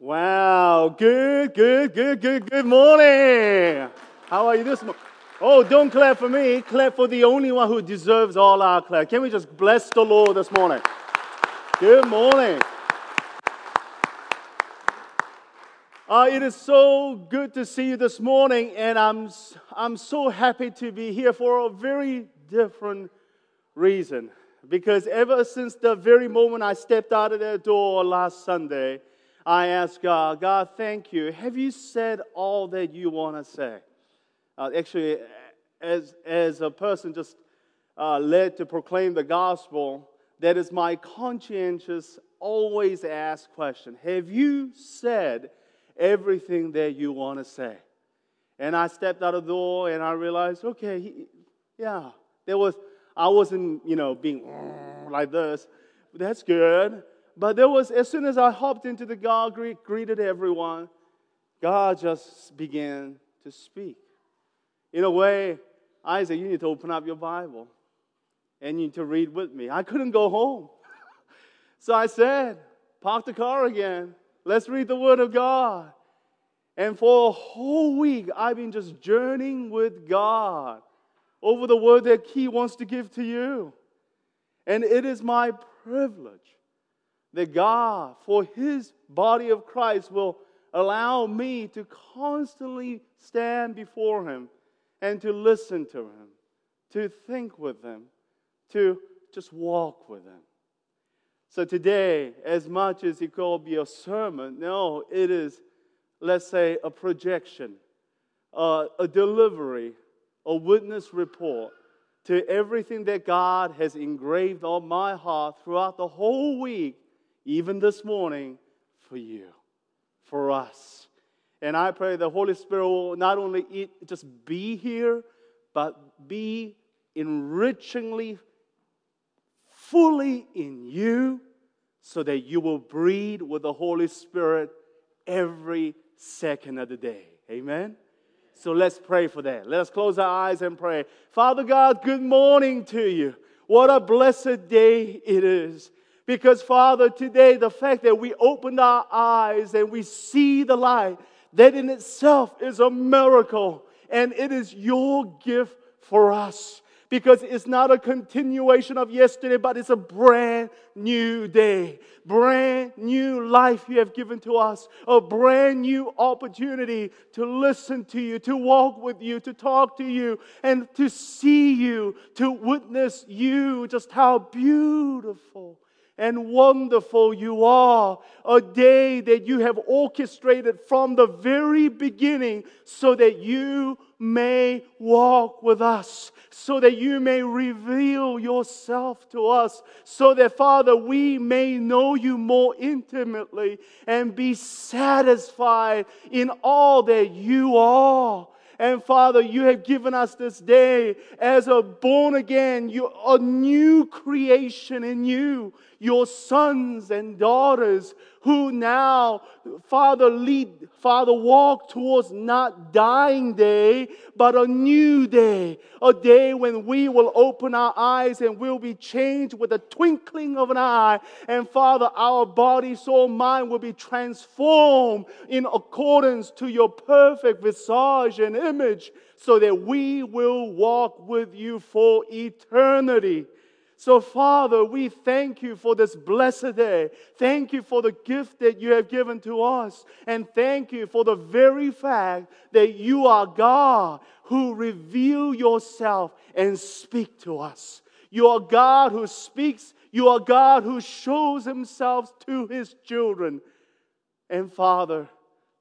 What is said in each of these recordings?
Wow, good, good, good, good, good morning. How are you this morning? Oh, don't clap for me. Clap for the only one who deserves all our clap. Can we just bless the Lord this morning? Good morning. Uh, it is so good to see you this morning, and I'm, I'm so happy to be here for a very different reason. Because ever since the very moment I stepped out of that door last Sunday, I ask God, God, thank you. Have you said all that you want to say? Uh, actually, as, as a person just uh, led to proclaim the gospel, that is my conscientious, always asked question. Have you said everything that you want to say? And I stepped out of the door and I realized, okay, he, yeah, there was, I wasn't, you know, being like this. That's good. But there was, as soon as I hopped into the God, greeted everyone, God just began to speak. In a way, Isaac, you need to open up your Bible and you need to read with me. I couldn't go home. so I said, park the car again. Let's read the Word of God. And for a whole week, I've been just journeying with God over the Word that He wants to give to you. And it is my privilege that God, for His body of Christ, will allow me to constantly stand before Him and to listen to Him, to think with Him, to just walk with Him. So today, as much as it could be a sermon, no, it is, let's say, a projection, uh, a delivery, a witness report to everything that God has engraved on my heart throughout the whole week even this morning, for you, for us. And I pray the Holy Spirit will not only eat, just be here, but be enrichingly, fully in you, so that you will breathe with the Holy Spirit every second of the day. Amen. So let's pray for that. Let us close our eyes and pray. Father God, good morning to you. What a blessed day it is. Because, Father, today, the fact that we opened our eyes and we see the light, that in itself is a miracle. And it is your gift for us. Because it's not a continuation of yesterday, but it's a brand new day. Brand new life you have given to us. A brand new opportunity to listen to you, to walk with you, to talk to you, and to see you, to witness you, just how beautiful and wonderful you are. A day that you have orchestrated from the very beginning so that you may walk with us, so that you may reveal yourself to us, so that, Father, we may know you more intimately and be satisfied in all that you are. And Father, you have given us this day as a born again, you, a new creation in you, your sons and daughters who now, Father, lead, Father, walk towards not dying day, but a new day, a day when we will open our eyes and will be changed with a twinkling of an eye. And Father, our body, soul, mind will be transformed in accordance to your perfect visage and image so that we will walk with you for eternity. So, Father, we thank you for this blessed day. Thank you for the gift that you have given to us. And thank you for the very fact that you are God who reveal yourself and speak to us. You are God who speaks. You are God who shows himself to his children. And Father,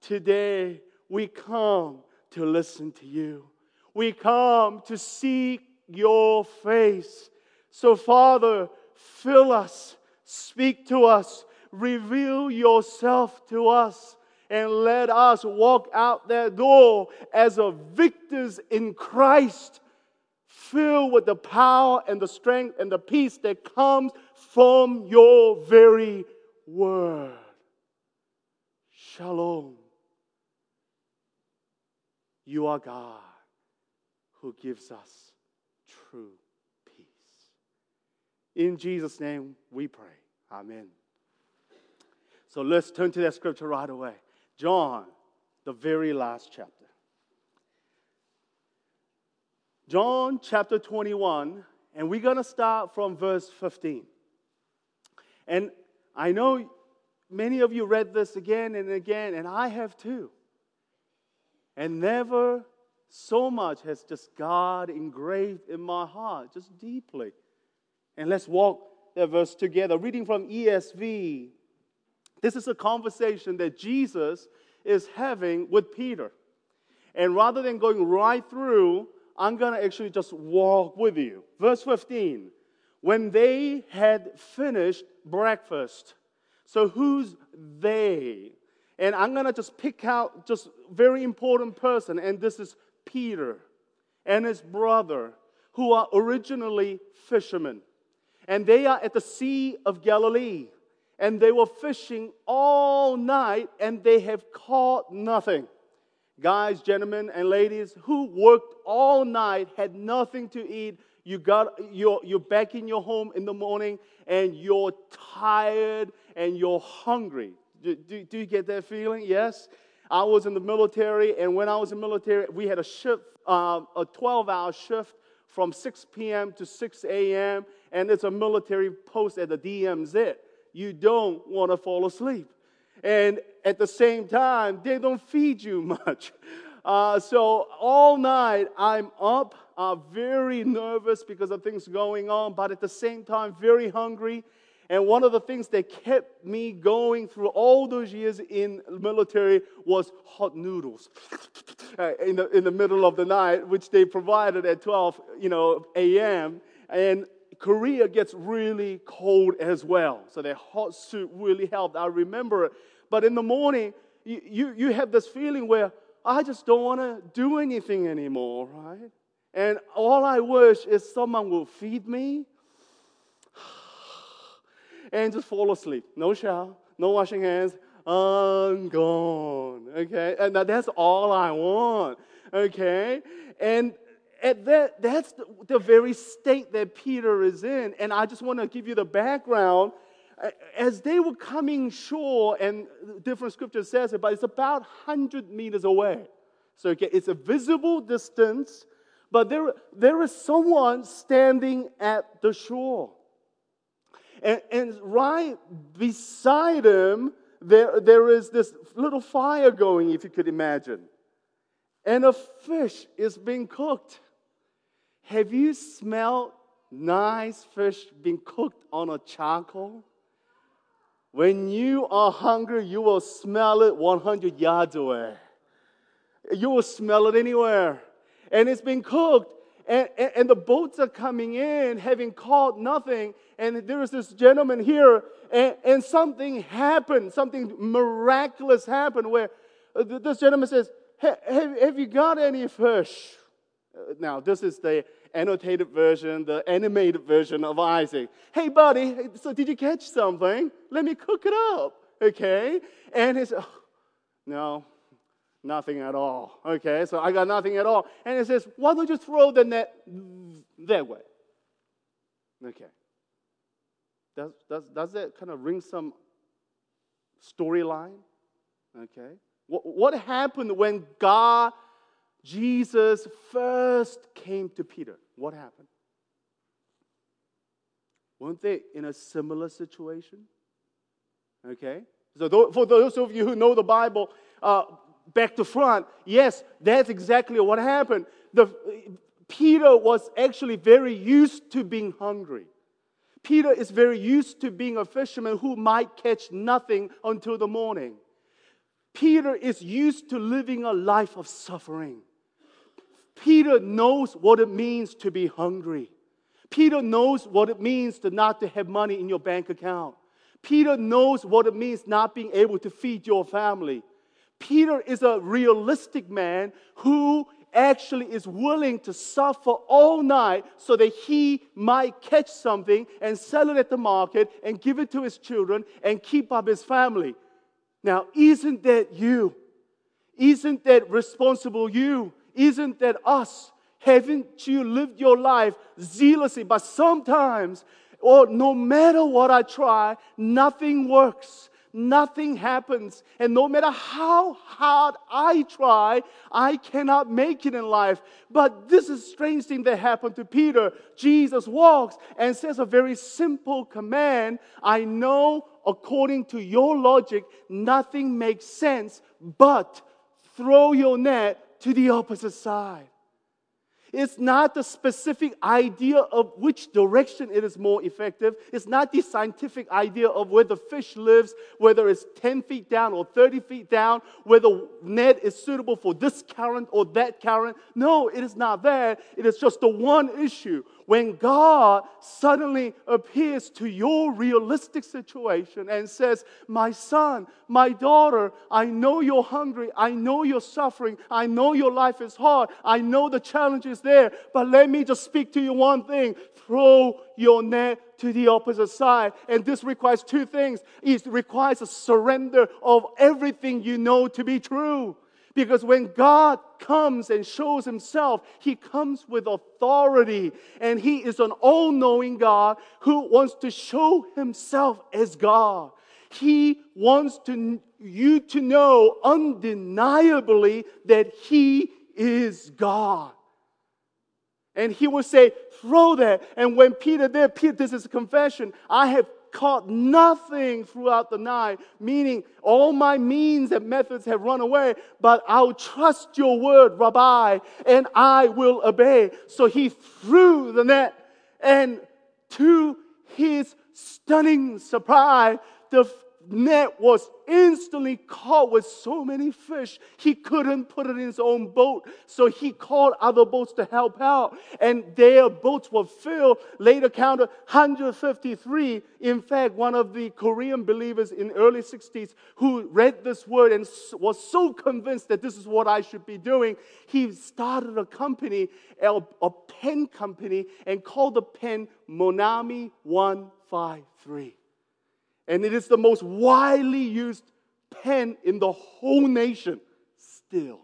today we come to listen to you. We come to seek your face. So, Father, fill us, speak to us, reveal yourself to us, and let us walk out that door as a victors in Christ, filled with the power and the strength and the peace that comes from your very word. Shalom. You are God who gives us true in Jesus' name we pray. Amen. So let's turn to that scripture right away. John, the very last chapter. John chapter 21, and we're going to start from verse 15. And I know many of you read this again and again, and I have too. And never so much has just God engraved in my heart, just deeply. And let's walk that verse together. Reading from ESV, this is a conversation that Jesus is having with Peter. And rather than going right through, I'm going to actually just walk with you. Verse 15. When they had finished breakfast. So who's they? And I'm going to just pick out just very important person and this is Peter and his brother who are originally fishermen. And they are at the Sea of Galilee and they were fishing all night and they have caught nothing. Guys, gentlemen, and ladies who worked all night, had nothing to eat. You got, you're, you're back in your home in the morning and you're tired and you're hungry. Do, do, do you get that feeling? Yes? I was in the military, and when I was in the military, we had a shift, uh, a 12 hour shift from 6 p.m. to 6 a.m., and it's a military post at the DMZ you don't want to fall asleep. And at the same time, they don't feed you much. Uh, so all night I'm up, uh, very nervous because of things going on, but at the same time, very hungry. And one of the things that kept me going through all those years in military was hot noodles uh, in, the, in the middle of the night, which they provided at 12 you know, a.m. And Korea gets really cold as well. So their hot soup really helped. I remember it. But in the morning, you, you, you have this feeling where I just don't want to do anything anymore, right? And all I wish is someone will feed me and just fall asleep. No shower, no washing hands. I'm gone. Okay? And that's all I want. Okay? And at that, that's the, the very state that Peter is in. And I just want to give you the background. As they were coming shore, and different scripture says it, but it's about 100 meters away. So okay, it's a visible distance, but there, there is someone standing at the shore. And, and right beside him, there, there is this little fire going, if you could imagine. And a fish is being cooked. Have you smelled nice fish being cooked on a charcoal? When you are hungry, you will smell it 100 yards away. You will smell it anywhere. And it's been cooked. And, and, and, the boats are coming in, having caught nothing. And there is this gentleman here, and, and something happened, something miraculous happened where uh, this gentleman says, have, have you got any fish? Uh, now, this is the annotated version, the animated version of Isaac. Hey, buddy, so did you catch something? Let me cook it up, okay? And he's, oh, no, nothing at all, okay? So I got nothing at all. And he says, why don't you throw the net that way? Okay. Does, does, does that kind of ring some storyline? Okay. What, what happened when God Jesus first came to Peter, what happened? Weren't they in a similar situation? Okay? So, for those of you who know the Bible uh, back to front, yes, that's exactly what happened. The, Peter was actually very used to being hungry. Peter is very used to being a fisherman who might catch nothing until the morning. Peter is used to living a life of suffering. Peter knows what it means to be hungry. Peter knows what it means to not to have money in your bank account. Peter knows what it means not being able to feed your family. Peter is a realistic man who actually is willing to suffer all night so that he might catch something and sell it at the market and give it to his children and keep up his family. Now, isn't that you? Isn't that responsible you? Isn't that us? Haven't you lived your life zealously? But sometimes, or no matter what I try, nothing works. nothing happens. And no matter how hard I try, I cannot make it in life. But this is a strange thing that happened to Peter. Jesus walks and says a very simple command I know according to your logic, nothing makes sense, but throw your net to the opposite side. It's not the specific idea of which direction it is more effective. It's not the scientific idea of where the fish lives, whether it's 10 feet down or 30 feet down, whether the net is suitable for this current or that current. No, it is not that. It is just the one issue when God suddenly appears to your realistic situation and says, My son, my daughter, I know you're hungry. I know you're suffering. I know your life is hard. I know the challenge is there. But let me just speak to you one thing throw your net to the opposite side. And this requires two things it requires a surrender of everything you know to be true. Because when God comes and shows himself, he comes with authority. And he is an all knowing God who wants to show himself as God. He wants to, you to know undeniably that he is God. And he will say, throw that. And when Peter did, Peter, this is a confession. I have caught nothing throughout the night, meaning all my means and methods have run away, but I'll trust your word, Rabbi, and I will obey. So he threw the net, and to his stunning surprise, the net was instantly caught with so many fish, he couldn't put it in his own boat. So he called other boats to help out, and their boats were filled. Later counted 153. In fact, one of the Korean believers in early 60s who read this word and was so convinced that this is what I should be doing, he started a company, a, a pen company, and called the pen Monami 153 and it is the most widely used pen in the whole nation still.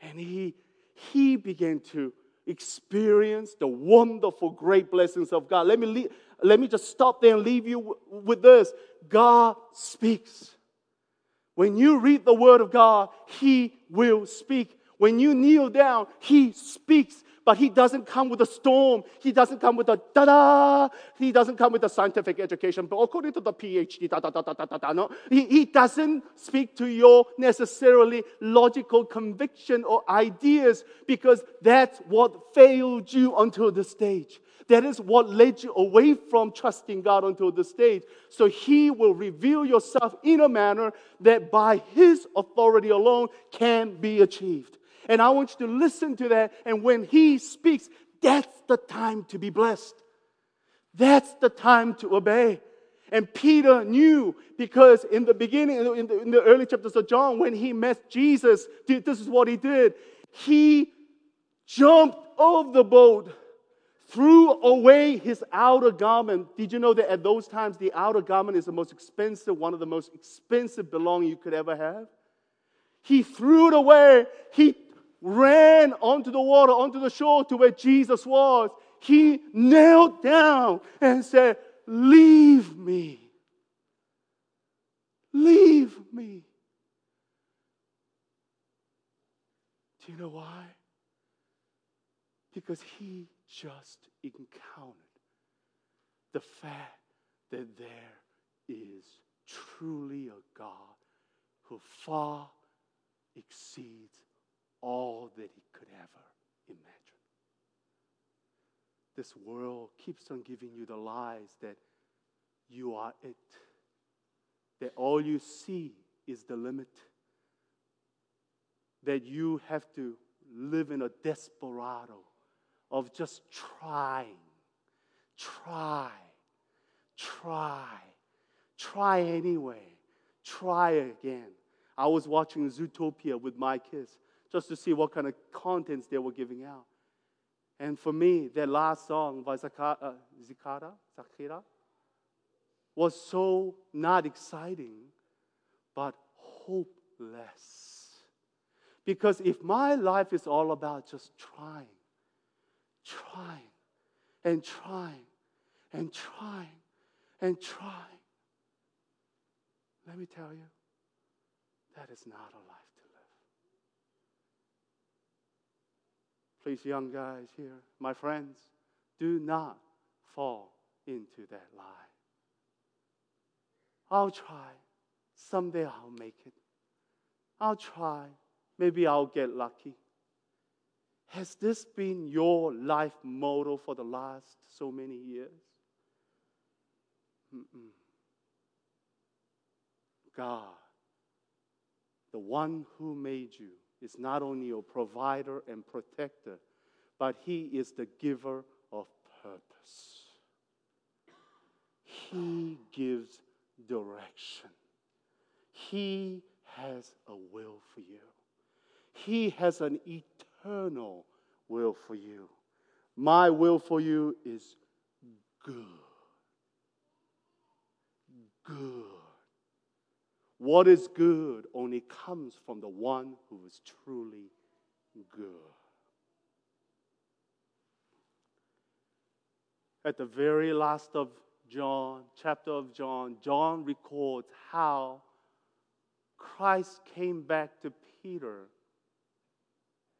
And he, he began to experience the wonderful, great blessings of God. Let me, leave, let me just stop there and leave you with this God speaks. When you read the Word of God, He will speak. When you kneel down, He speaks but he doesn't come with a storm. He doesn't come with a da da. He doesn't come with a scientific education. But according to the PhD, da da da da da da, da no, he, he doesn't speak to your necessarily logical conviction or ideas because that's what failed you until this stage. That is what led you away from trusting God until this stage. So He will reveal yourself in a manner that by His authority alone can be achieved. And I want you to listen to that. And when He speaks, that's the time to be blessed. That's the time to obey. And Peter knew because in the beginning, in the, in the, early chapters of John, when he met Jesus, this is what he did. He jumped off the boat, threw away his outer garment. Did you know that at those times, the outer garment is the most expensive, one of the most expensive belongings you could ever have? He threw it away. He ran onto the water, onto the shore to where Jesus was, he knelt down and said, Leave me. Leave me. Do you know why? Because he just encountered the fact that there is truly a God who far exceeds all that he could ever imagine. This world keeps on giving you the lies that you are it, that all you see is the limit, that you have to live in a desperado of just trying, try, try, try anyway, try again. I was watching Zootopia with my kids just to see what kind of contents they were giving out. And for me, their last song, by Zikara, uh, Zakira, was so not exciting, but hopeless. Because if my life is all about just trying, trying, and trying, and trying, and trying, let me tell you, that is not a life to live. Please, young guys here, my friends, do not fall into that lie. I'll try. Someday I'll make it. I'll try. Maybe I'll get lucky. Has this been your life motto for the last so many years? Mm-mm. God, the one who made you, is not only your provider and protector, but He is the giver of purpose. He gives direction. He has a will for you. He has an eternal will for you. My will for you is good. Good. What is good only comes from the one who is truly good. At the very last of John, chapter of John, John records how Christ came back to Peter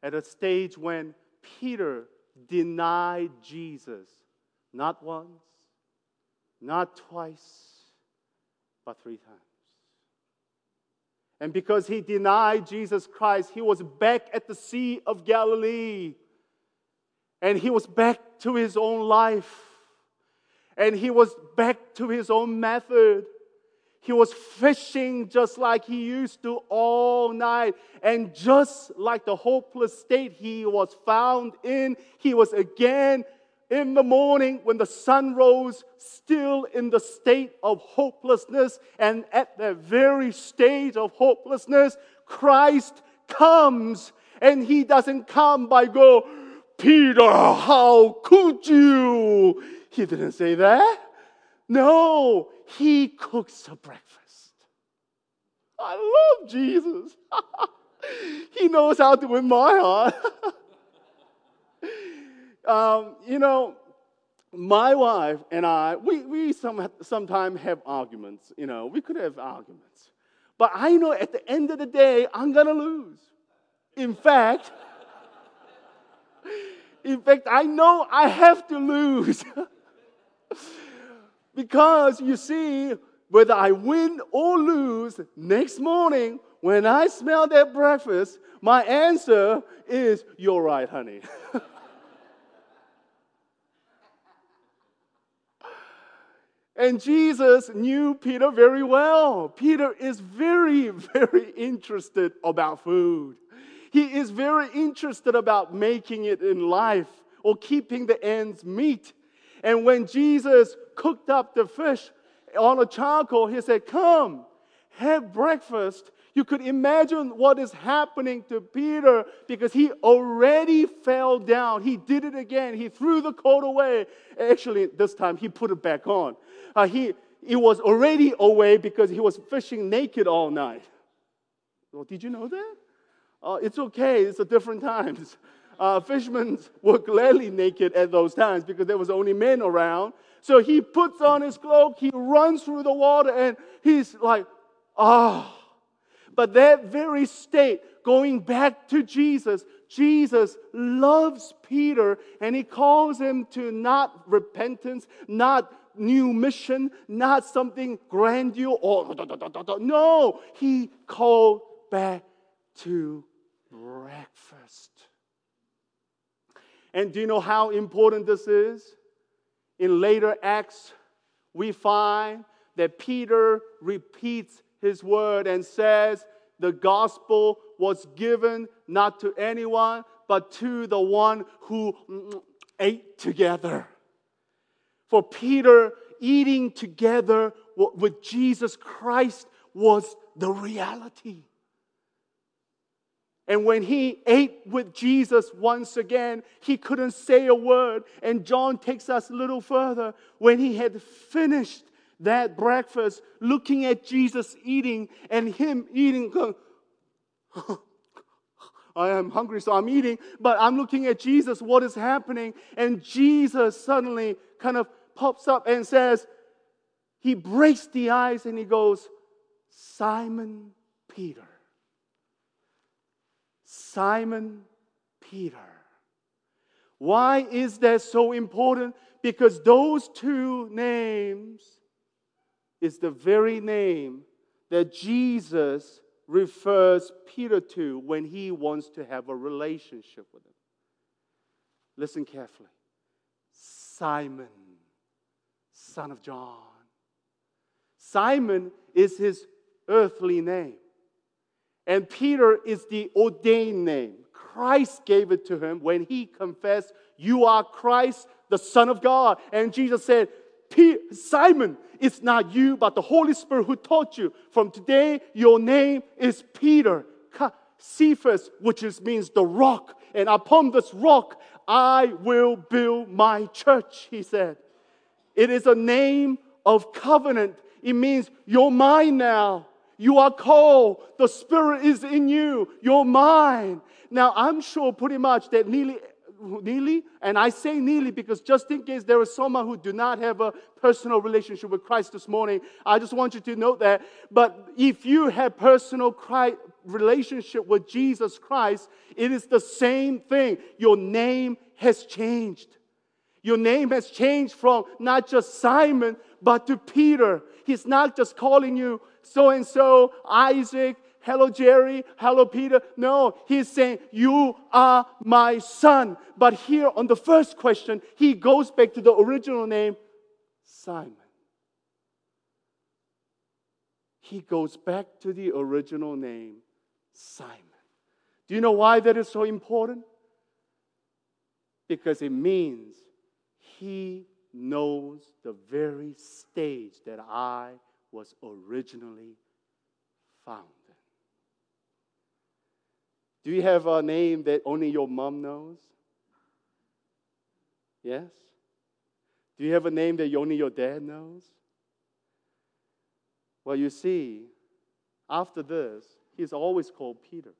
at a stage when Peter denied Jesus not once, not twice, but three times. And because he denied Jesus Christ, he was back at the Sea of Galilee. And he was back to his own life. And he was back to his own method. He was fishing just like he used to all night. And just like the hopeless state he was found in, he was again in the morning when the sun rose, still in the state of hopelessness. And at that very state of hopelessness, Christ comes. And he doesn't come by go, Peter, how could you? He didn't say that. No, he cooks a breakfast. I love Jesus. he knows how to win my heart. um, you know, my wife and I, we, we some, sometimes have arguments. You know, we could have arguments. But I know at the end of the day, I'm going to lose. In fact, in fact, I know I have to lose. Because you see, whether I win or lose, next morning when I smell that breakfast, my answer is, You're right, honey. and Jesus knew Peter very well. Peter is very, very interested about food. He is very interested about making it in life or keeping the ends meet. And when Jesus cooked up the fish on a charcoal, he said, Come, have breakfast. You could imagine what is happening to Peter because he already fell down. He did it again. He threw the coat away. Actually, this time he put it back on. Uh, he, he was already away because he was fishing naked all night. Well, did you know that? Uh, it's okay, it's a different times uh, fishermen were gladly naked at those times because there was only men around. So he puts on his cloak, he runs through the water, and he's like, ah. Oh. But that very state, going back to Jesus, Jesus loves Peter and he calls him to not repentance, not new mission, not something grandiose. Oh, or no, he called back to breakfast. And do you know how important this is? In later Acts, we find that Peter repeats his word and says, The gospel was given not to anyone, but to the one who ate together. For Peter, eating together with Jesus Christ was the reality. And when he ate with Jesus once again, he couldn't say a word. And John takes us a little further. When he had finished that breakfast, looking at Jesus eating and him eating, I am hungry, so I'm eating, but I'm looking at Jesus, what is happening? And Jesus suddenly kind of pops up and says, He breaks the ice and he goes, Simon Peter. Simon Peter. Why is that so important? Because those two names is the very name that Jesus refers Peter to when he wants to have a relationship with him. Listen carefully. Simon, son of John. Simon is his earthly name. And Peter is the ordained name. Christ gave it to him when he confessed, You are Christ, the Son of God. And Jesus said, Simon, it's not you, but the Holy Spirit who taught you. From today, your name is Peter. Cephas, which is, means the rock. And upon this rock, I will build my church, he said. It is a name of covenant. It means you're mine now. You are called. The Spirit is in you. You're mine. Now, I'm sure pretty much that nearly, nearly, and I say nearly because just in case there is someone who do not have a personal relationship with Christ this morning, I just want you to note that. But if you have personal Christ, relationship with Jesus Christ, it is the same thing. Your name has changed. Your name has changed from not just Simon, but to Peter. He's not just calling you so and so, Isaac, hello Jerry, hello Peter. No, he's saying, You are my son. But here on the first question, he goes back to the original name, Simon. He goes back to the original name, Simon. Do you know why that is so important? Because it means he knows the very stage that I was originally found. Do you have a name that only your mom knows? Yes? Do you have a name that only your dad knows? Well, you see, after this, he's always called Peter.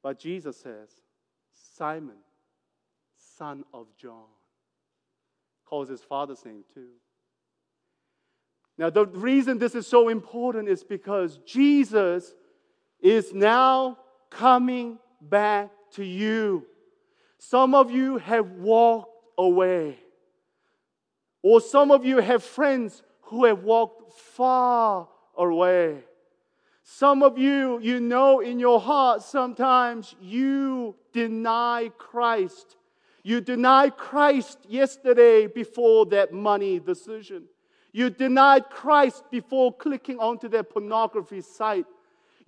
But Jesus says, Simon, son of John. Calls his father's name too. Now, the reason this is so important is because Jesus is now coming back to you. Some of you have walked away, or some of you have friends who have walked far away. Some of you, you know in your heart, sometimes you deny Christ. You denied Christ yesterday before that money decision. You denied Christ before clicking onto that pornography site.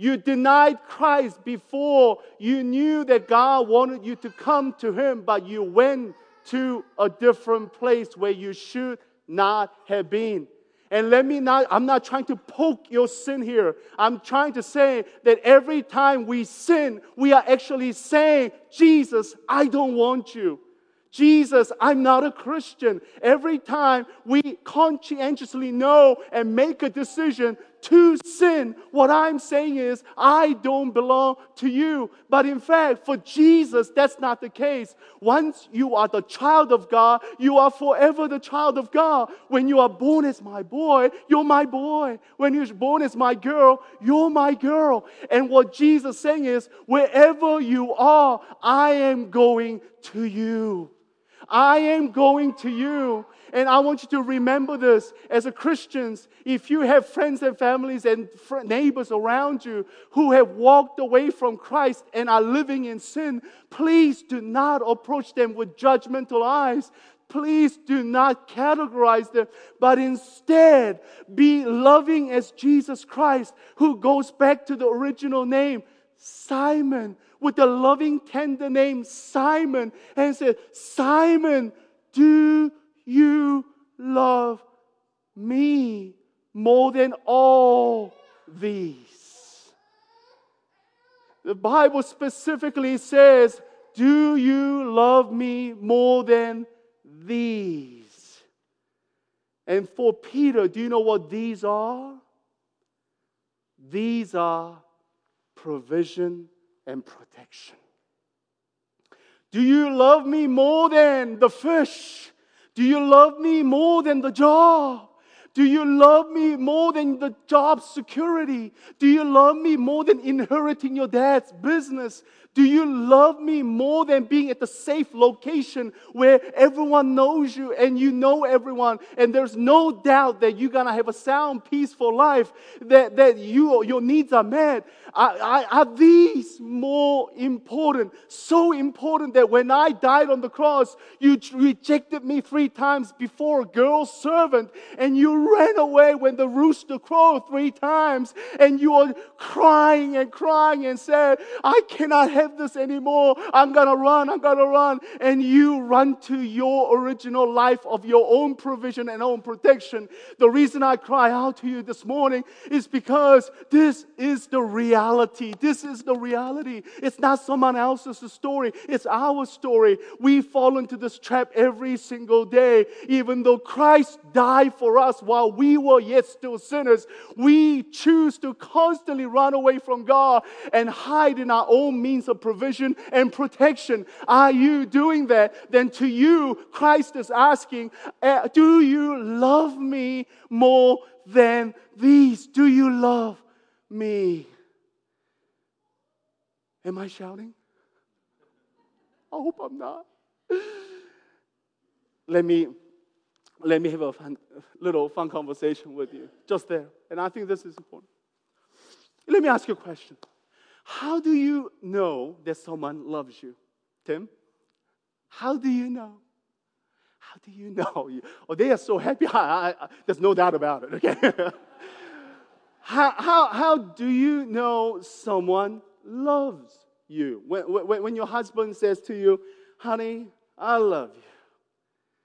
You denied Christ before you knew that God wanted you to come to Him, but you went to a different place where you should not have been. And let me not, I'm not trying to poke your sin here. I'm trying to say that every time we sin, we are actually saying, Jesus, I don't want you. Jesus, I'm not a Christian. Every time we conscientiously know and make a decision to sin, what I'm saying is, I don't belong to you. But in fact, for Jesus, that's not the case. Once you are the child of God, you are forever the child of God. When you are born as my boy, you're my boy. When you're born as my girl, you're my girl. And what Jesus is saying is, wherever you are, I am going to you. I am going to you. And I want you to remember this as a Christians. If you have friends and families and neighbors around you who have walked away from Christ and are living in sin, please do not approach them with judgmental eyes. Please do not categorize them, but instead be loving as Jesus Christ, who goes back to the original name, Simon, with the loving, tender name Simon, and said, Simon, do you love me more than all these? The Bible specifically says, Do you love me more than these? And for Peter, do you know what these are? These are provision and protection. Do you love me more than the fish? Do you love me more than the job? Do you love me more than the job security? Do you love me more than inheriting your dad's business? Do you love me more than being at the safe location where everyone knows you and you know everyone and there's no doubt that you're gonna have a sound, peaceful life, that, that you, your needs are met? Are, are these more important? So important that when I died on the cross, you rejected me three times before a girl servant and you ran away when the rooster crowed three times and you were crying and crying and said, I cannot have this anymore. I'm going to run. I'm going to run. And you run to your original life of your own provision and own protection. The reason I cry out to you this morning is because this is the reality. This is the reality. It's not someone else's story, it's our story. We fall into this trap every single day. Even though Christ died for us while we were yet still sinners, we choose to constantly run away from God and hide in our own means of provision and protection. Are you doing that? Then to you, Christ is asking, uh, Do you love me more than these? Do you love me? Am I shouting? I hope I'm not. Let me let me have a fun, little fun conversation with you just there. And I think this is important. Let me ask you a question. How do you know that someone loves you? Tim? How do you know? How do you know? Oh, they are so happy. I, I, there's no doubt about it, okay? how, how, how do you know someone loves you? When, when, when your husband says to you, honey, I love you.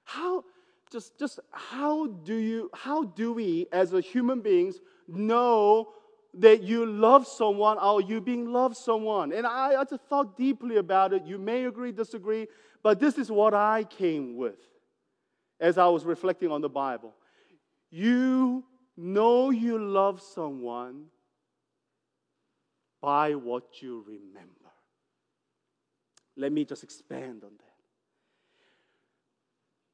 How, just, just how do you, how do we as a human beings know that you love someone or you being loved someone. And I, I just thought deeply about it. You may agree, disagree, but this is what I came with as I was reflecting on the Bible. You know you love someone by what you remember. Let me just expand on that.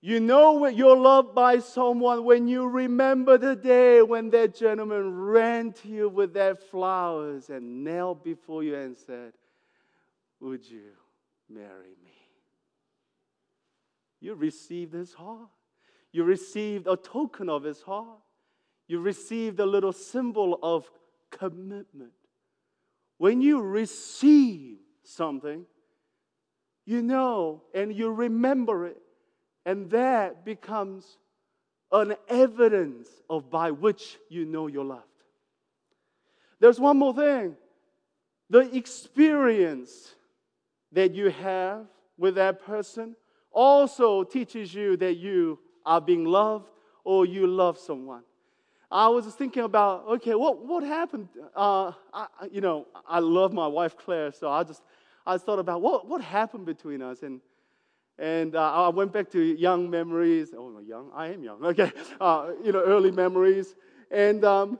You know you're loved by someone when you remember the day when that gentleman ran to you with their flowers and knelt before you and said, Would you marry me? You received his heart. You received a token of his heart. You received a little symbol of commitment. When you receive something, you know and you remember it and that becomes an evidence of by which you know you're loved. There's one more thing the experience that you have with that person also teaches you that you are being loved or you love someone. I was thinking about, okay, what, what happened? Uh, I, you know, I love my wife Claire, so I just I thought about what, what happened between us. And and uh, I went back to young memories. Oh, no, young. I am young. Okay. Uh, you know, early memories. And um,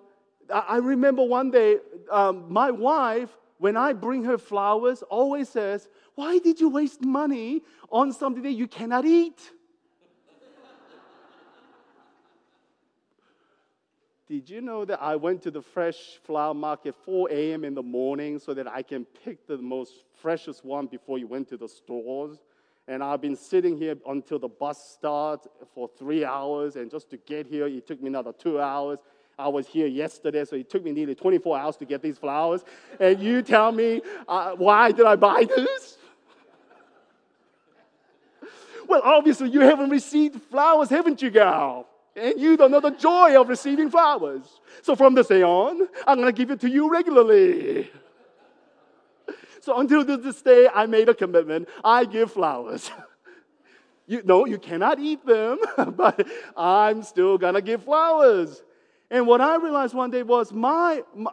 I remember one day, um, my wife, when I bring her flowers, always says, Why did you waste money on something that you cannot eat? Did you know that I went to the fresh flower market 4 a.m. in the morning so that I can pick the most freshest one before you went to the stores? And I've been sitting here until the bus starts for three hours. And just to get here, it took me another two hours. I was here yesterday, so it took me nearly 24 hours to get these flowers. And you tell me, uh, why did I buy this? well, obviously, you haven't received flowers, haven't you, gal? And you don't know the joy of receiving flowers. So from this day on, I'm going to give it to you regularly. So until this day, I made a commitment. I give flowers. you, no, you cannot eat them, but I'm still gonna give flowers. And what I realized one day was my, my,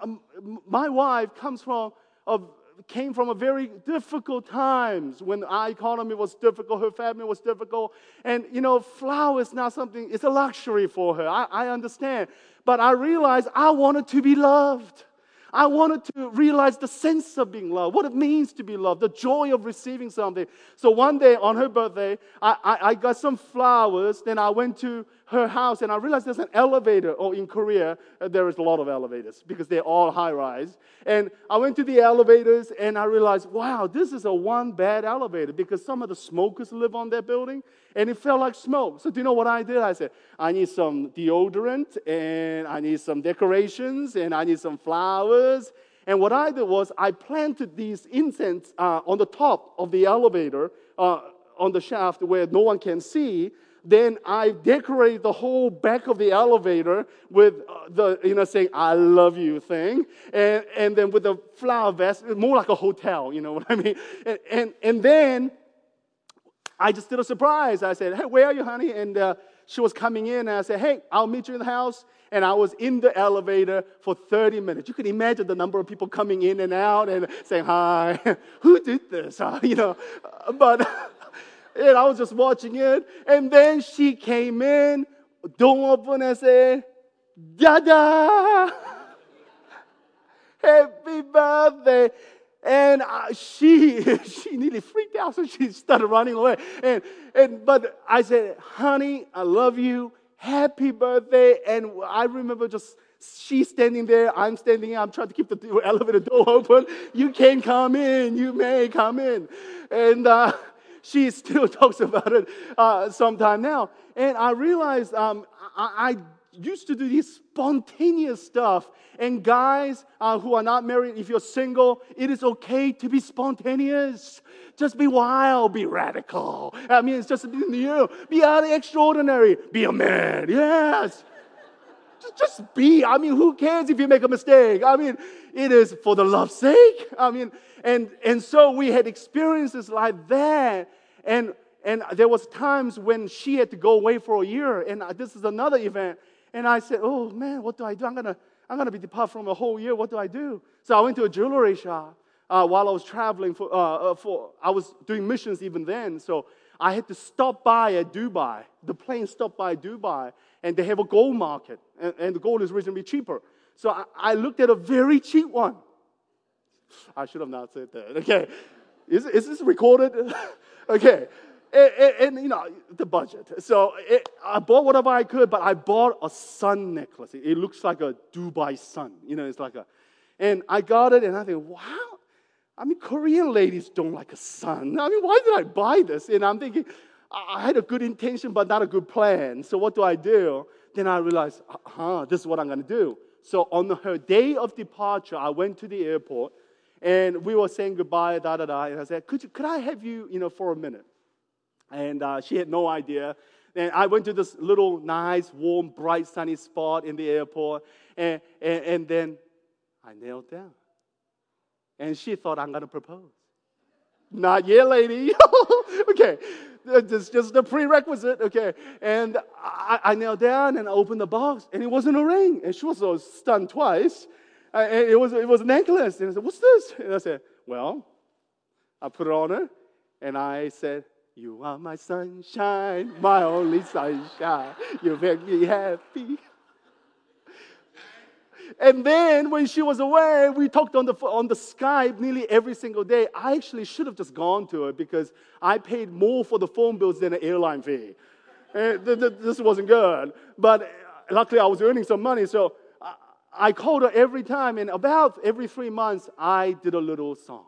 my wife comes from a, came from a very difficult times when our economy was difficult, her family was difficult. And, you know, flower is not something, it's a luxury for her. I, I understand. But I realized I wanted to be loved. I wanted to realize the sense of being loved, what it means to be loved, the joy of receiving something. So one day on her birthday, I, I, I got some flowers. Then I went to her house, and I realized there's an elevator. Oh, in Korea, uh, there is a lot of elevators because they're all high rise. And I went to the elevators, and I realized, wow, this is a one bad elevator because some of the smokers live on that building, and it felt like smoke. So, do you know what I did? I said, I need some deodorant, and I need some decorations, and I need some flowers. And what I did was I planted these incense uh, on the top of the elevator, uh, on the shaft where no one can see. Then I decorated the whole back of the elevator with uh, the, you know, saying, I love you thing. And, and then with the flower vase, more like a hotel, you know what I mean? And, and, and then I just did a surprise. I said, Hey, where are you, honey? And uh, she was coming in, and I said, Hey, I'll meet you in the house. And I was in the elevator for 30 minutes. You can imagine the number of people coming in and out and saying, Hi, who did this? Uh, you know, but. And I was just watching it. And then she came in, door open, and said, Dada! Happy birthday. And uh, she, she nearly freaked out, so she started running away. And, and, but I said, honey, I love you. Happy birthday. And I remember just she's standing there, I'm standing here, I'm trying to keep the elevator door open. You can come in, you may come in. And uh, she still talks about it uh, sometime now. And I realized um, I, I, used to do this spontaneous stuff. And guys uh, who are not married, if you're single, it is okay to be spontaneous. Just be wild, be radical. I mean, it's just you be out of extraordinary, be a man. Yes. just, just be. I mean, who cares if you make a mistake? I mean, it is for the love's sake. I mean, and and so we had experiences like that and, and there was times when she had to go away for a year, and this is another event. And I said, oh, man, what do I do? I'm to I'm gonna be depart from a whole year. What do I do? So I went to a jewelry shop uh, while I was traveling. For, uh, uh, for, I was doing missions even then. So I had to stop by at Dubai. The plane stopped by Dubai, and they have a gold market, and, and the gold is reasonably cheaper. So I, I, looked at a very cheap one. I should have not said that. Okay. Is, is this recorded? okay. And, and, you know, the budget. So it, I bought whatever I could, but I bought a sun necklace. It, it, looks like a Dubai sun. You know, it's like a, and I got it and I think, wow. I mean, Korean ladies don't like a sun. I mean, why did I buy this? And I'm thinking, I had a good intention, but not a good plan. So what do I do? Then I realized, huh, this is what I'm to do. So on her day of departure, I went to the airport and we were saying goodbye, da da da. And I said, could, you, could I have you, you know, for a minute? And uh, she had no idea. And I went to this little nice, warm, bright, sunny spot in the airport. And, and, and then I knelt down. And she thought I'm going to propose. Not yet, lady. okay, this just the prerequisite. Okay, and I, I knelt down and I opened the box, and it wasn't a ring. And she was so stunned twice it, was, it was a necklace. And I said, What's this? And I said, Well, I put it on her, and I said, You are my sunshine, my only sunshine. You make me happy. And then when she was away, we talked on the, on the Skype nearly every single day. I actually should have just gone to her because I paid more for the phone bills than an airline fee. Eh, and this wasn't good. But uh, luckily, I was earning some money. So I called her every time, and about every three months, I did a little song.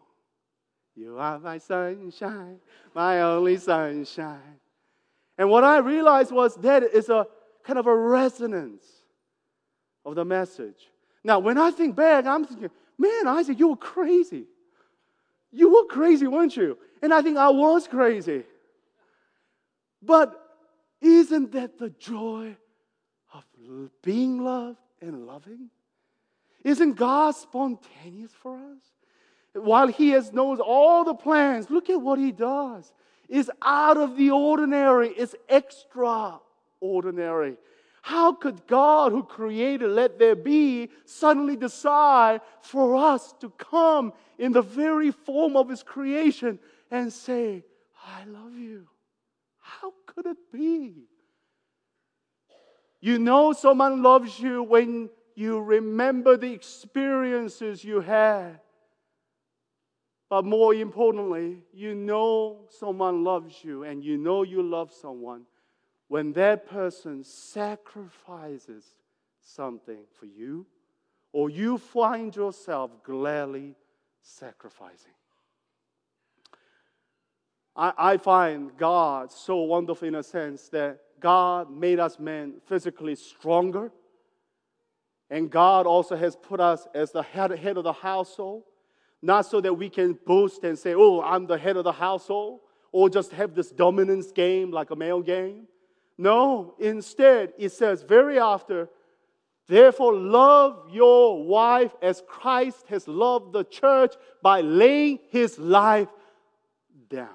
You are my sunshine, my only sunshine. And what I realized was that is a kind of a resonance of the message. Now, when I think back, I'm thinking, man, Isaac, you were crazy. You were crazy, weren't you? And I think I was crazy. But isn't that the joy of being loved and loving? Isn't God spontaneous for us? While He has knows all the plans, look at what He does. It's out of the ordinary, it's extraordinary. How could God, who created let there be, suddenly decide for us to come in the very form of His creation and say, I love you? How could it be? You know someone loves you when you remember the experiences you had. But more importantly, you know someone loves you and you know you love someone when that person sacrifices something for you, or you find yourself gladly sacrificing. I, I find God so wonderful in a sense that God made us men physically stronger. And God also has put us as the head, head of the household, not so that we can boast and say, Oh, I'm the head of the household, or just have this dominance game like a male game. No, instead, it says very after, therefore, love your wife as Christ has loved the church by laying his life down.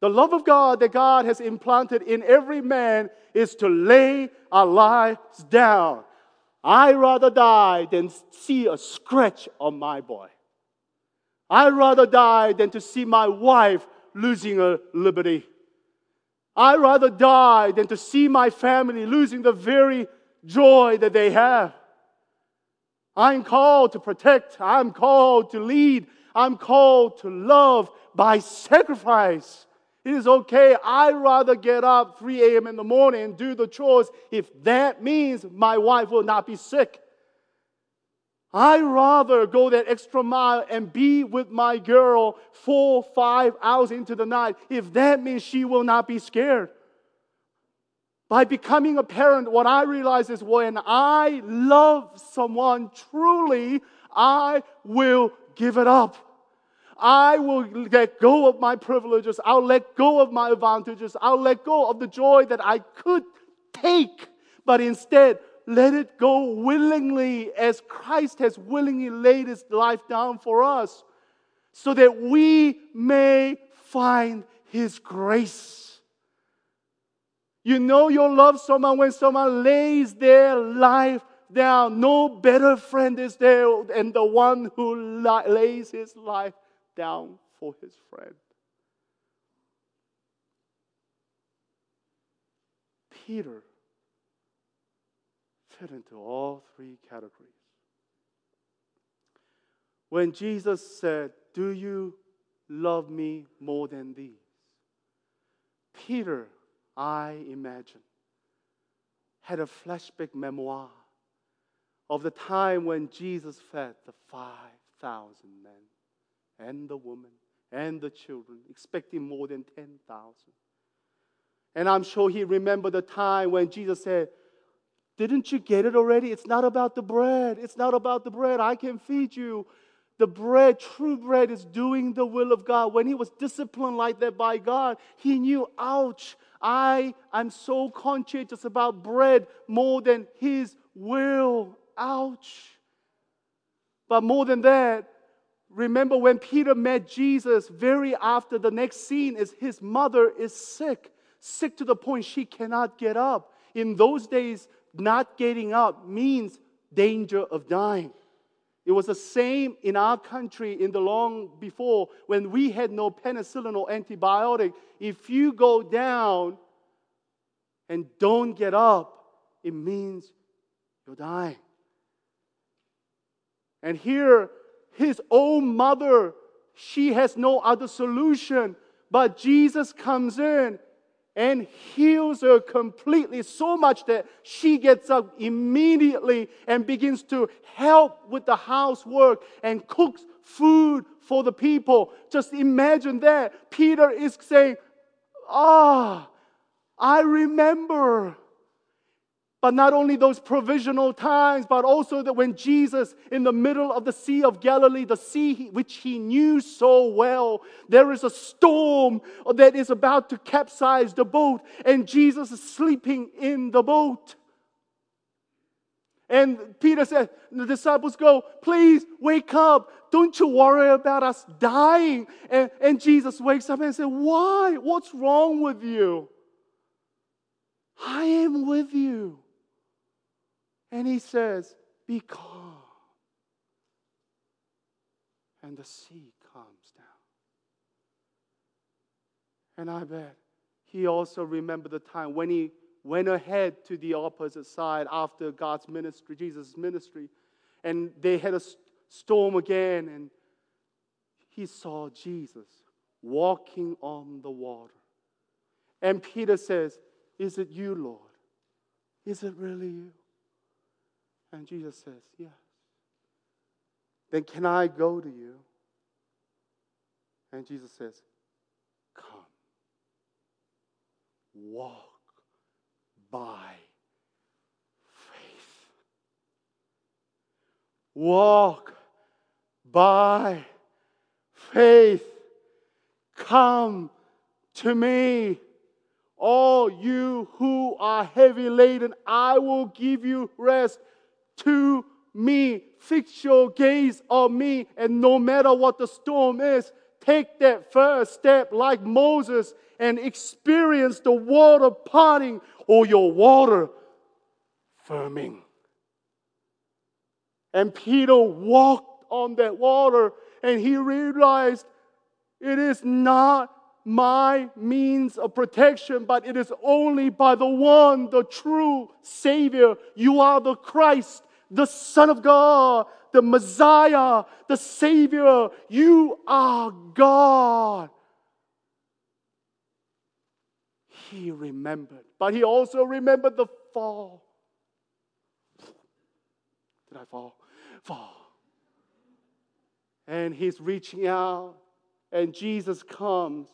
The love of God that God has implanted in every man is to lay our lives down. I rather die than see a scratch on my boy. I'd rather die than to see my wife losing her liberty. I'd rather die than to see my family losing the very joy that they have. I'm called to protect. I'm called to lead. I'm called to love by sacrifice. It is okay. I'd rather get up 3 a.m. in the morning and do the chores if that means my wife will not be sick. I'd rather go that extra mile and be with my girl four, five hours into the night if that means she will not be scared. By becoming a parent, what I realize is when I love someone truly, I will give it up. I will let go of my privileges. I'll let go of my advantages. I'll let go of the joy that I could take, but instead, let it go willingly as Christ has willingly laid his life down for us so that we may find his grace. You know you love someone when someone lays their life down. No better friend is there than the one who lays his life down for his friend. Peter fit into all three categories. When Jesus said, Do you love me more than these? Peter, I imagine, had a flashback memoir of the time when Jesus fed the 5,000 men and the woman and the children, expecting more than 10,000. And I'm sure he remembered the time when Jesus said, Didn't you get it already? It's not about the bread. It's not about the bread. I can feed you. The bread, true bread, is doing the will of God. When he was disciplined like that by God, he knew, ouch, I am so conscientious about bread more than his will. Ouch. But more than that, Remember when Peter met Jesus, very after the next scene is his mother is sick, sick to the point she cannot get up. In those days, not getting up means danger of dying. It was the same in our country in the long before when we had no penicillin or antibiotic. If you go down and don't get up, it means you're dying. And here his own mother, she has no other solution. But Jesus comes in and heals her completely, so much that she gets up immediately and begins to help with the housework and cooks food for the people. Just imagine that. Peter is saying, Ah, oh, I remember but not only those provisional times, but also that when Jesus, in the middle of the Sea of Galilee, the sea which he knew so well, there is a storm that is about to capsize the boat, and Jesus is sleeping in the boat. And Peter said, the disciples go, please wake up. Don't you worry about us dying. And, and Jesus wakes up and says, Why? What's wrong with you? I am with you. And he says, Be calm. And the sea calms down. And I bet he also remembered the time when he went ahead to the opposite side after God's ministry, Jesus' ministry, and they had a storm again, and he saw Jesus walking on the water. And Peter says, Is it you, Lord? Is it really you? And Jesus says, Yes. Then can I go to you? And Jesus says, Come. Walk by faith. Walk by faith. Come to me. All you who are heavy laden, I will give you rest to me. Fix your gaze on me, and no matter what the storm is, take that first step like Moses and experience the water parting or your water firming. And Peter walked on that water and he realized it is not my means of protection, but it is only by the one, the true Savior. You are the Christ, the Son of God, the Messiah, the Savior. You are God. He remembered, but he also remembered the fall. Did I fall? Fall. And he's reaching out, and Jesus comes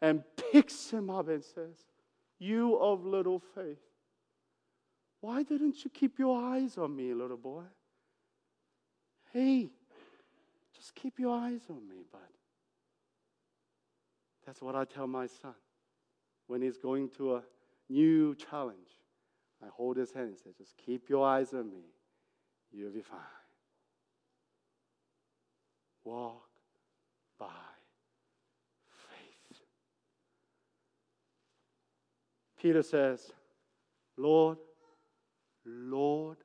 and picks him up and says, You of little faith, why didn't you keep your eyes on me, little boy? Hey, just keep your eyes on me, bud. That's what I tell my son when he's going to a new challenge. I hold his hand and say, Just keep your eyes on me. You'll be fine. Walk by faith. Peter says, Lord, Lord,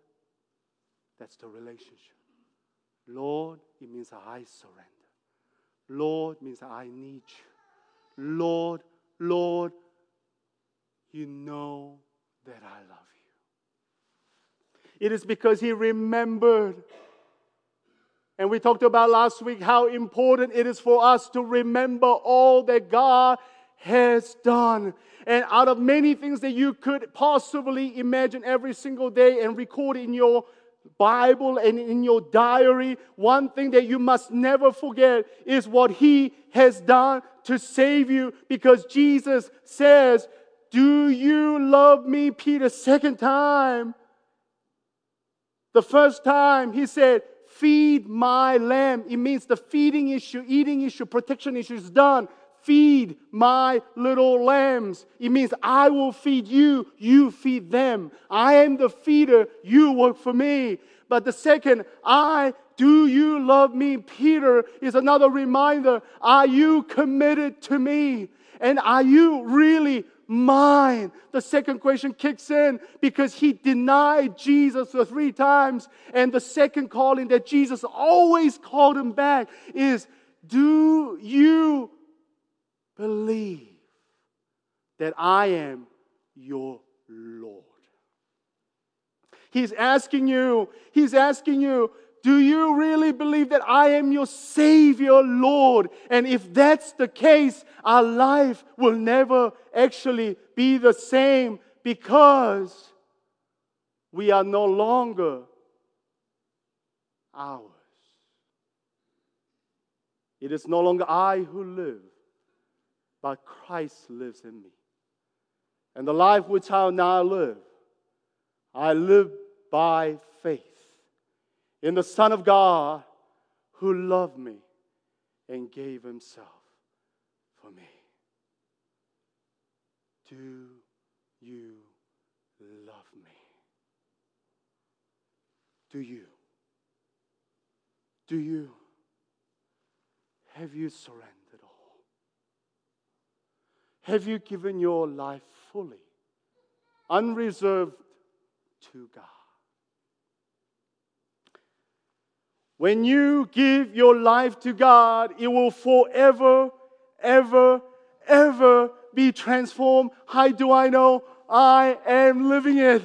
that's the relationship. Lord, it means I surrender. Lord means I need you. Lord, Lord, you know that I love you. It is because he remembered. And we talked about last week how important it is for us to remember all that God has done. And out of many things that you could possibly imagine every single day and record in your Bible and in your diary, one thing that you must never forget is what He has done to save you because Jesus says, Do you love me, Peter? Second time. The first time he said, Feed my lamb. It means the feeding issue, eating issue, protection issue is done. Feed my little lambs. It means I will feed you, you feed them. I am the feeder, you work for me. But the second, I, do you love me, Peter, is another reminder. Are you committed to me? And are you really mine? The second question kicks in because he denied Jesus three times. And the second calling that Jesus always called him back is, Do you believe that I am your Lord. He's asking you, he's asking you, do you really believe that I am your Savior, Lord? And if that's the case, our life will never actually be the same because we are no longer ours. It is no longer I who live, but Christ lives in me. And the life which I now live, I live by faith in the Son of God who loved me and gave himself for me. Do you love me? Do you? Do you? Have you surrendered? Have you given your life fully, unreserved to God? When you give your life to God, it will forever, ever, ever be transformed. How do I know? I am living it.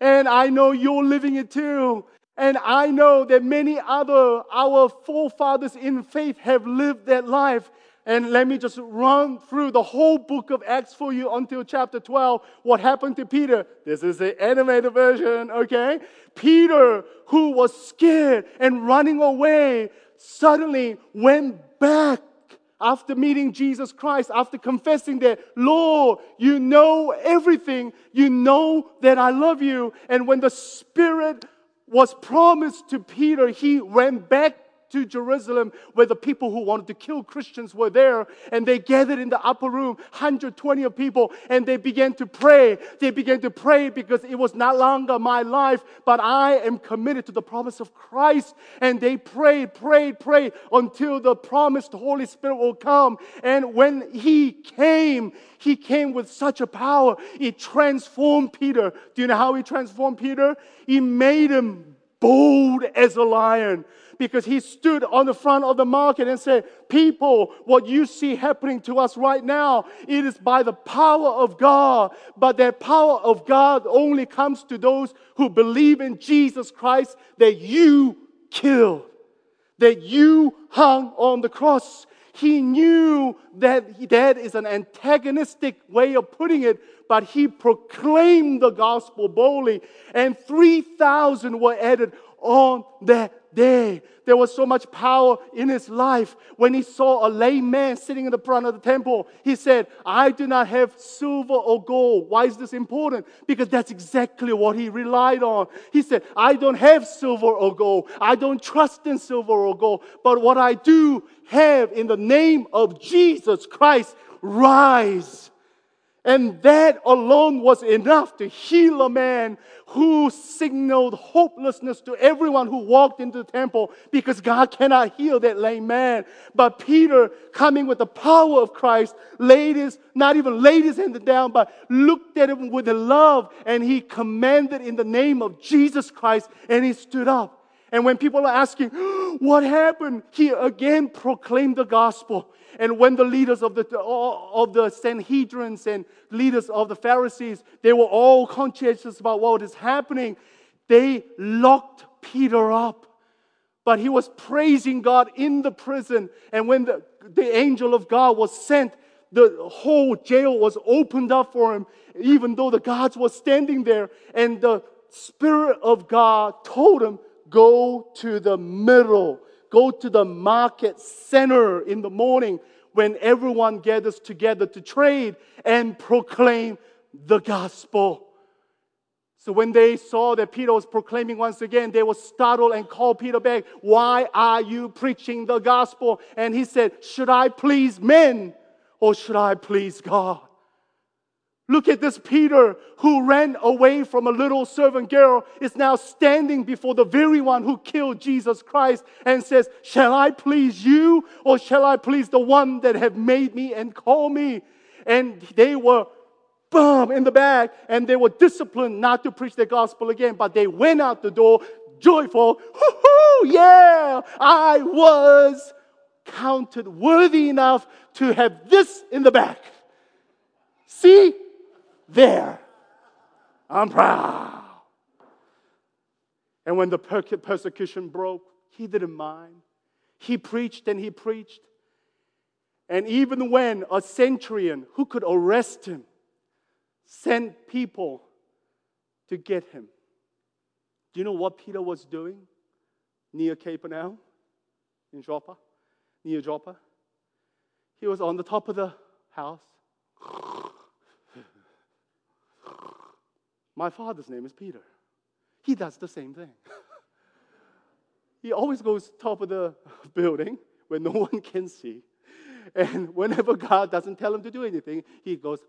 And I know you're living it too. And I know that many other, our forefathers in faith have lived that life. And let me just run through the whole book of Acts for you until chapter 12. What happened to Peter? This is the animated version, okay? Peter, who was scared and running away, suddenly went back after meeting Jesus Christ, after confessing that, Lord, you know everything. You know that I love you. And when the Spirit was promised to Peter, he went back to Jerusalem where the people who wanted to kill Christians were there and they gathered in the upper room 120 of people and they began to pray. They began to pray because it was not longer my life but I am committed to the promise of Christ. And they prayed prayed prayed until the promised Holy Spirit will come. And when he came he came with such a power it transformed Peter. Do you know how he transformed Peter? He made him bold as a lion because he stood on the front of the market and said, People, what you see happening to us right now, it is by the power of God. But that power of God only comes to those who believe in Jesus Christ that you killed, that you hung on the cross. He knew that that is an antagonistic way of putting it, but he proclaimed the gospel boldly, and 3,000 were added on that day. There was so much power in his life. When he saw a lame man sitting in the front of the temple, he said, I do not have silver or gold. Why is this important? Because that's exactly what he relied on. He said, I don't have silver or gold. I don't trust in silver or gold. But what I do have in the name of Jesus Christ, rise and that alone was enough to heal a man who signaled hopelessness to everyone who walked into the temple because God cannot heal that lame man. But Peter, coming with the power of Christ, laid his, not even laid his hand down, but looked at him with love and he commanded in the name of Jesus Christ and he stood up. And when people are asking, what happened? He again proclaimed the gospel. And when the leaders of the, uh, of the Sanhedrins and leaders of the Pharisees, they were all conscientious about what is happening, they locked Peter up. But he was praising God in the prison. And when the, the angel of God was sent, the whole jail was opened up for him, even though the guards were standing there. And the Spirit of God told him, Go to the middle. Go to the market center in the morning when everyone gathers together to trade and proclaim the gospel. So when they saw that Peter was proclaiming once again, they were startled and called Peter back. Why are you preaching the gospel? And he said, Should I please men or should I please God? Look at this Peter who ran away from a little servant girl is now standing before the very one who killed Jesus Christ and says, Shall I please you or shall I please the one that have made me and called me? And they were boom in the back and they were disciplined not to preach the gospel again, but they went out the door joyful. Hoo-hoo, yeah, I was counted worthy enough to have this in the back. See, there. I'm proud. And when the persecution broke, he didn't mind. He preached and he preached. And even when a centurion who could arrest him sent people to get him, do you know what Peter was doing near Capernaum in Joppa? Near Joppa? He was on the top of the house My father's name is Peter. He does the same thing. he always goes top of the building where no one can see. And whenever God doesn't tell him to do anything, he goes.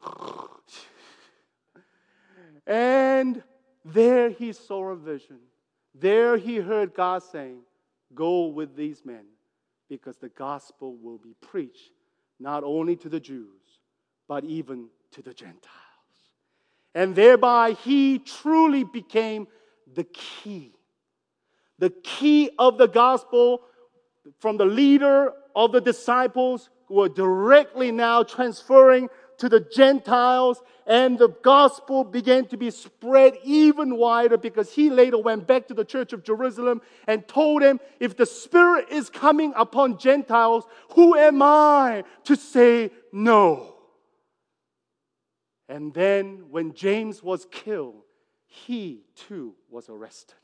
and there he saw a vision. There he heard God saying, Go with these men because the gospel will be preached not only to the Jews, but even to the Gentiles. And thereby he truly became the key. The key of the gospel from the leader of the disciples who were directly now transferring to the Gentiles, and the gospel began to be spread even wider because he later went back to the church of Jerusalem and told them, If the Spirit is coming upon Gentiles, who am I to say no? And then when James was killed, he too was arrested.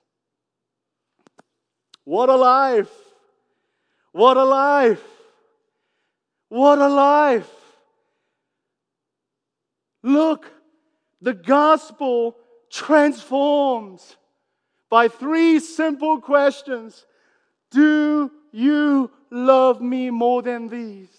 What a life! What a life! What a life! Look, the gospel transforms by three simple questions Do you love me more than these?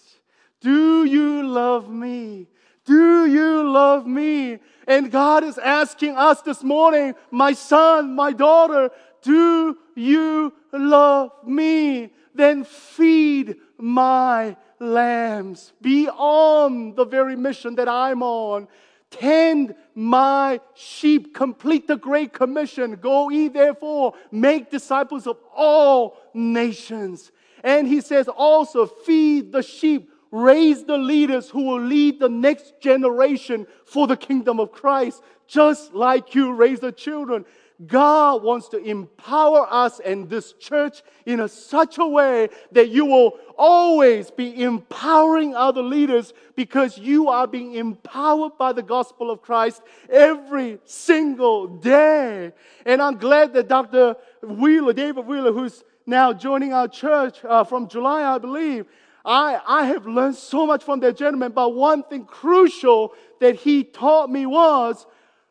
Do you love me? Do you love me? And God is asking us this morning, my son, my daughter, do you love me? Then feed my lambs. Be on the very mission that I'm on. Tend my sheep. Complete the Great Commission. Go ye therefore, make disciples of all nations. And he says also, feed the sheep raise the leaders who will lead the next generation for the kingdom of Christ, just like you raise the children. God wants to empower us and this church in a, such a way that you will always be empowering other leaders because you are being empowered by the gospel of Christ every single day. And I'm glad that Dr. Wheeler, David Wheeler, who's now joining our church uh, from July, I believe, I, I have learned so much from that gentleman, but one thing crucial that he taught me was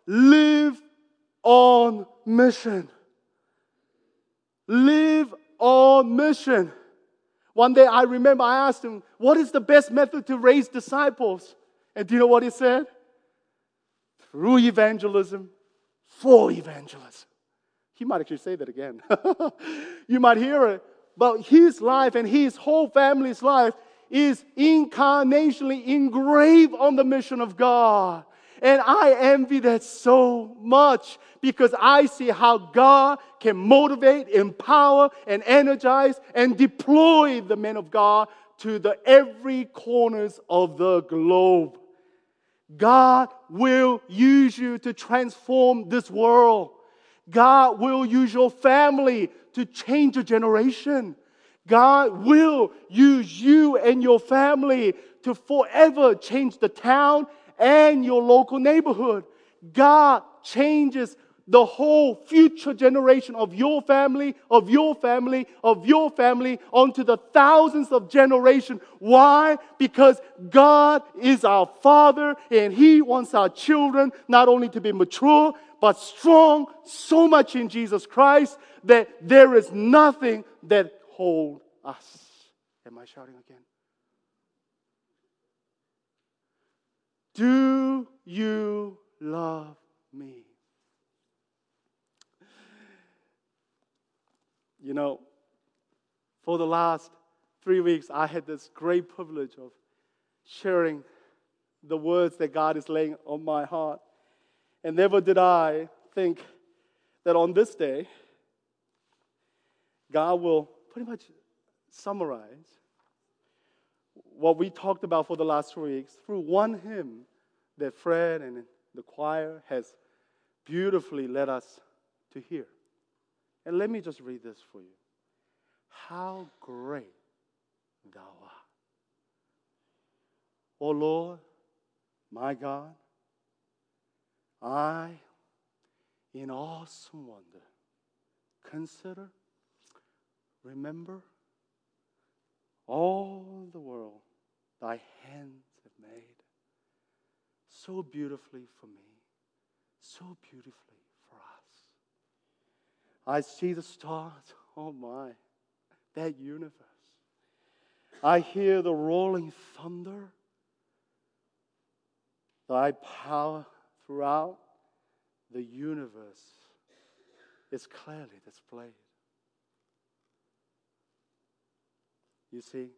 live on mission. Live on mission. One day I remember I asked him, What is the best method to raise disciples? And do you know what he said? Through evangelism, for evangelism. He might actually say that again. you might hear it. But his life and his whole family's life is incarnationally engraved on the mission of God. And I envy that so much because I see how God can motivate, empower, and energize and deploy the men of God to the every corners of the globe. God will use you to transform this world. God will use your family to change a generation. God will use you and your family to forever change the town and your local neighborhood. God changes the whole future generation of your family, of your family, of your family, onto the thousands of generations. Why? Because God is our Father and He wants our children not only to be mature, but strong so much in Jesus Christ that there is nothing that hold us. Am I shouting again? Do you love me? You know, for the last three weeks, I had this great privilege of sharing the words that God is laying on my heart. And never did I think that on this day, God will pretty much summarize what we talked about for the last three weeks through one hymn that Fred and the choir has beautifully led us to hear. And let me just read this for you. How great thou art. O Lord, my God, I, in awesome wonder, consider, remember all the world thy hands have made so beautifully for me, so beautifully. I see the stars, oh my, that universe. I hear the rolling thunder, thy power throughout the universe is clearly displayed. You see,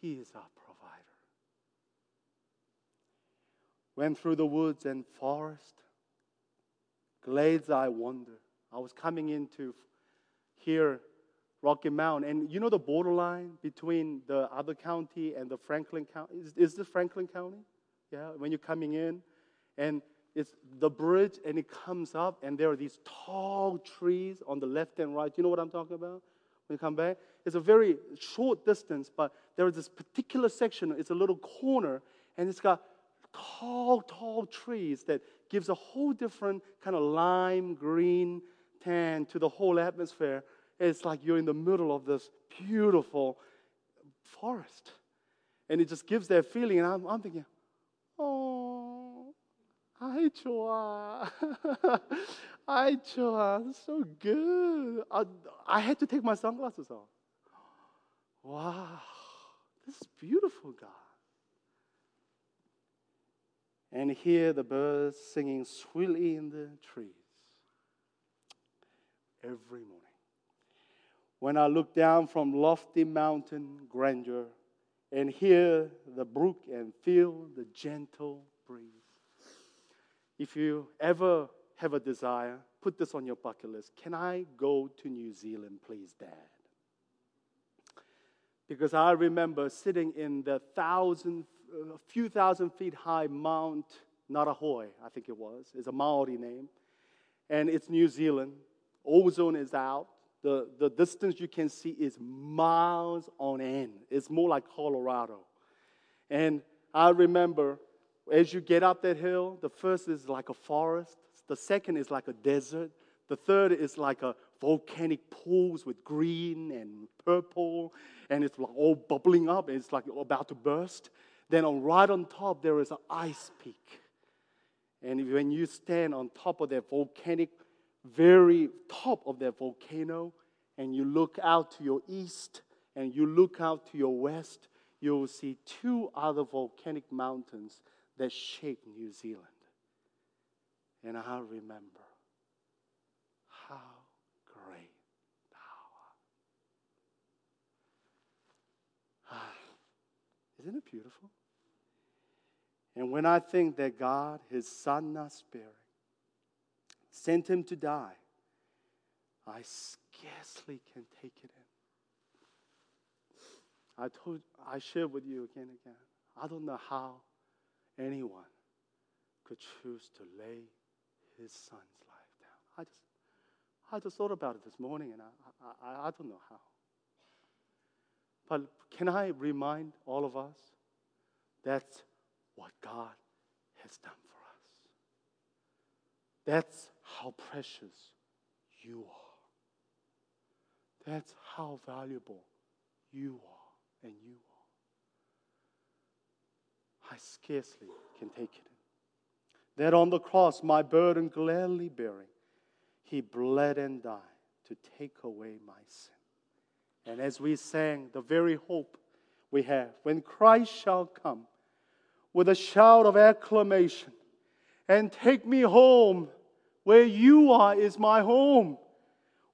He is our provider. When through the woods and forest, glades I wander. I was coming in to hear Rocky Mountain. And you know the borderline between the other county and the Franklin County? Is, is this Franklin County? Yeah, when you're coming in. And it's the bridge, and it comes up, and there are these tall trees on the left and right. You know what I'm talking about? When you come back, it's a very short distance, but there is this particular section. It's a little corner, and it's got tall, tall trees that gives a whole different kind of lime green tan to the whole atmosphere. It's like you're in the middle of this beautiful forest. And it just gives that feeling. And I'm, I'm thinking, oh, hi, Chua. hi, Chua. so good. I, I had to take my sunglasses off. Wow, this is beautiful, God and hear the birds singing sweetly in the trees every morning. When I look down from lofty mountain grandeur and hear the brook and feel the gentle breeze. If you ever have a desire, put this on your bucket list. Can I go to New Zealand, please, Dad? Because I remember sitting in the thousand a few thousand feet high Mount Ngauruhoe, I think it was, is a Maori name. And it's New Zealand. Ozone is out. The, the distance you can see is miles on end. It's more like Colorado. And I remember as you get up that hill, the first is like a forest, the second is like a desert, the third is like a volcanic pools with green and purple, and it's like all bubbling up, and it's like about to burst. Then on, right on top, there is an ice peak. And when you stand on top of that volcanic, very top of that volcano, and you look out to your east and you look out to your west, you will see two other volcanic mountains that shape New Zealand. And I remember how great thou art. Ah, isn't it beautiful? And when I think that God, his son not sparing, sent him to die, I scarcely can take it in. I told I shared with you again and again. I don't know how anyone could choose to lay his son's life down. I just I just thought about it this morning and I, I, I don't know how. But can I remind all of us that's what God has done for us. That's how precious you are. That's how valuable you are and you are. I scarcely can take it. That on the cross, my burden gladly bearing, he bled and died to take away my sin. And as we sang, the very hope we have, when Christ shall come, with a shout of acclamation and take me home. Where you are is my home.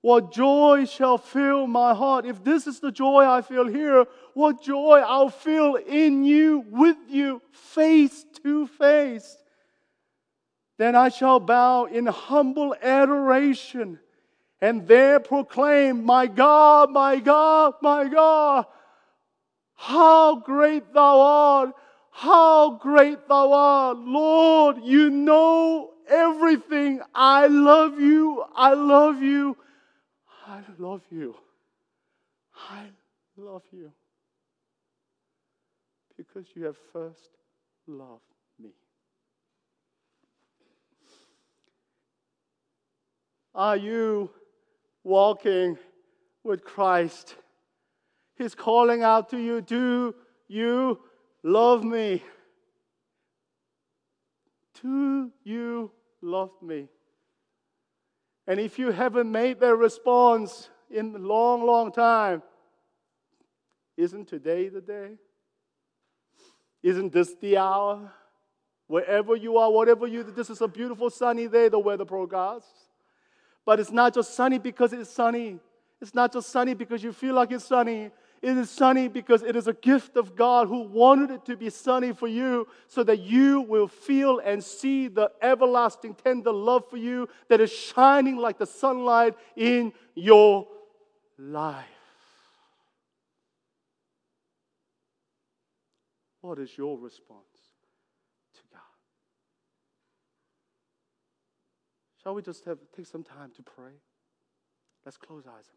What joy shall fill my heart. If this is the joy I feel here, what joy I'll feel in you, with you, face to face. Then I shall bow in humble adoration and there proclaim, My God, my God, my God, how great thou art. How great thou art, Lord. You know everything. I love you. I love you. I love you. I love you. Because you have first loved me. Are you walking with Christ? He's calling out to you. Do you love me? Do you love me? And if you haven't made that response in a long, long time, isn't today the day? Isn't this the hour? Wherever you are, whatever you this is a beautiful sunny day, the weather forecast. But it's not just sunny because it's sunny. It's not just sunny because you feel like it's sunny. It is sunny because it is a gift of God who wanted it to be sunny for you so that you will feel and see the everlasting tender love for you that is shining like the sunlight in your life. What is your response to God? Shall we just have, take some time to pray? Let's close our eyes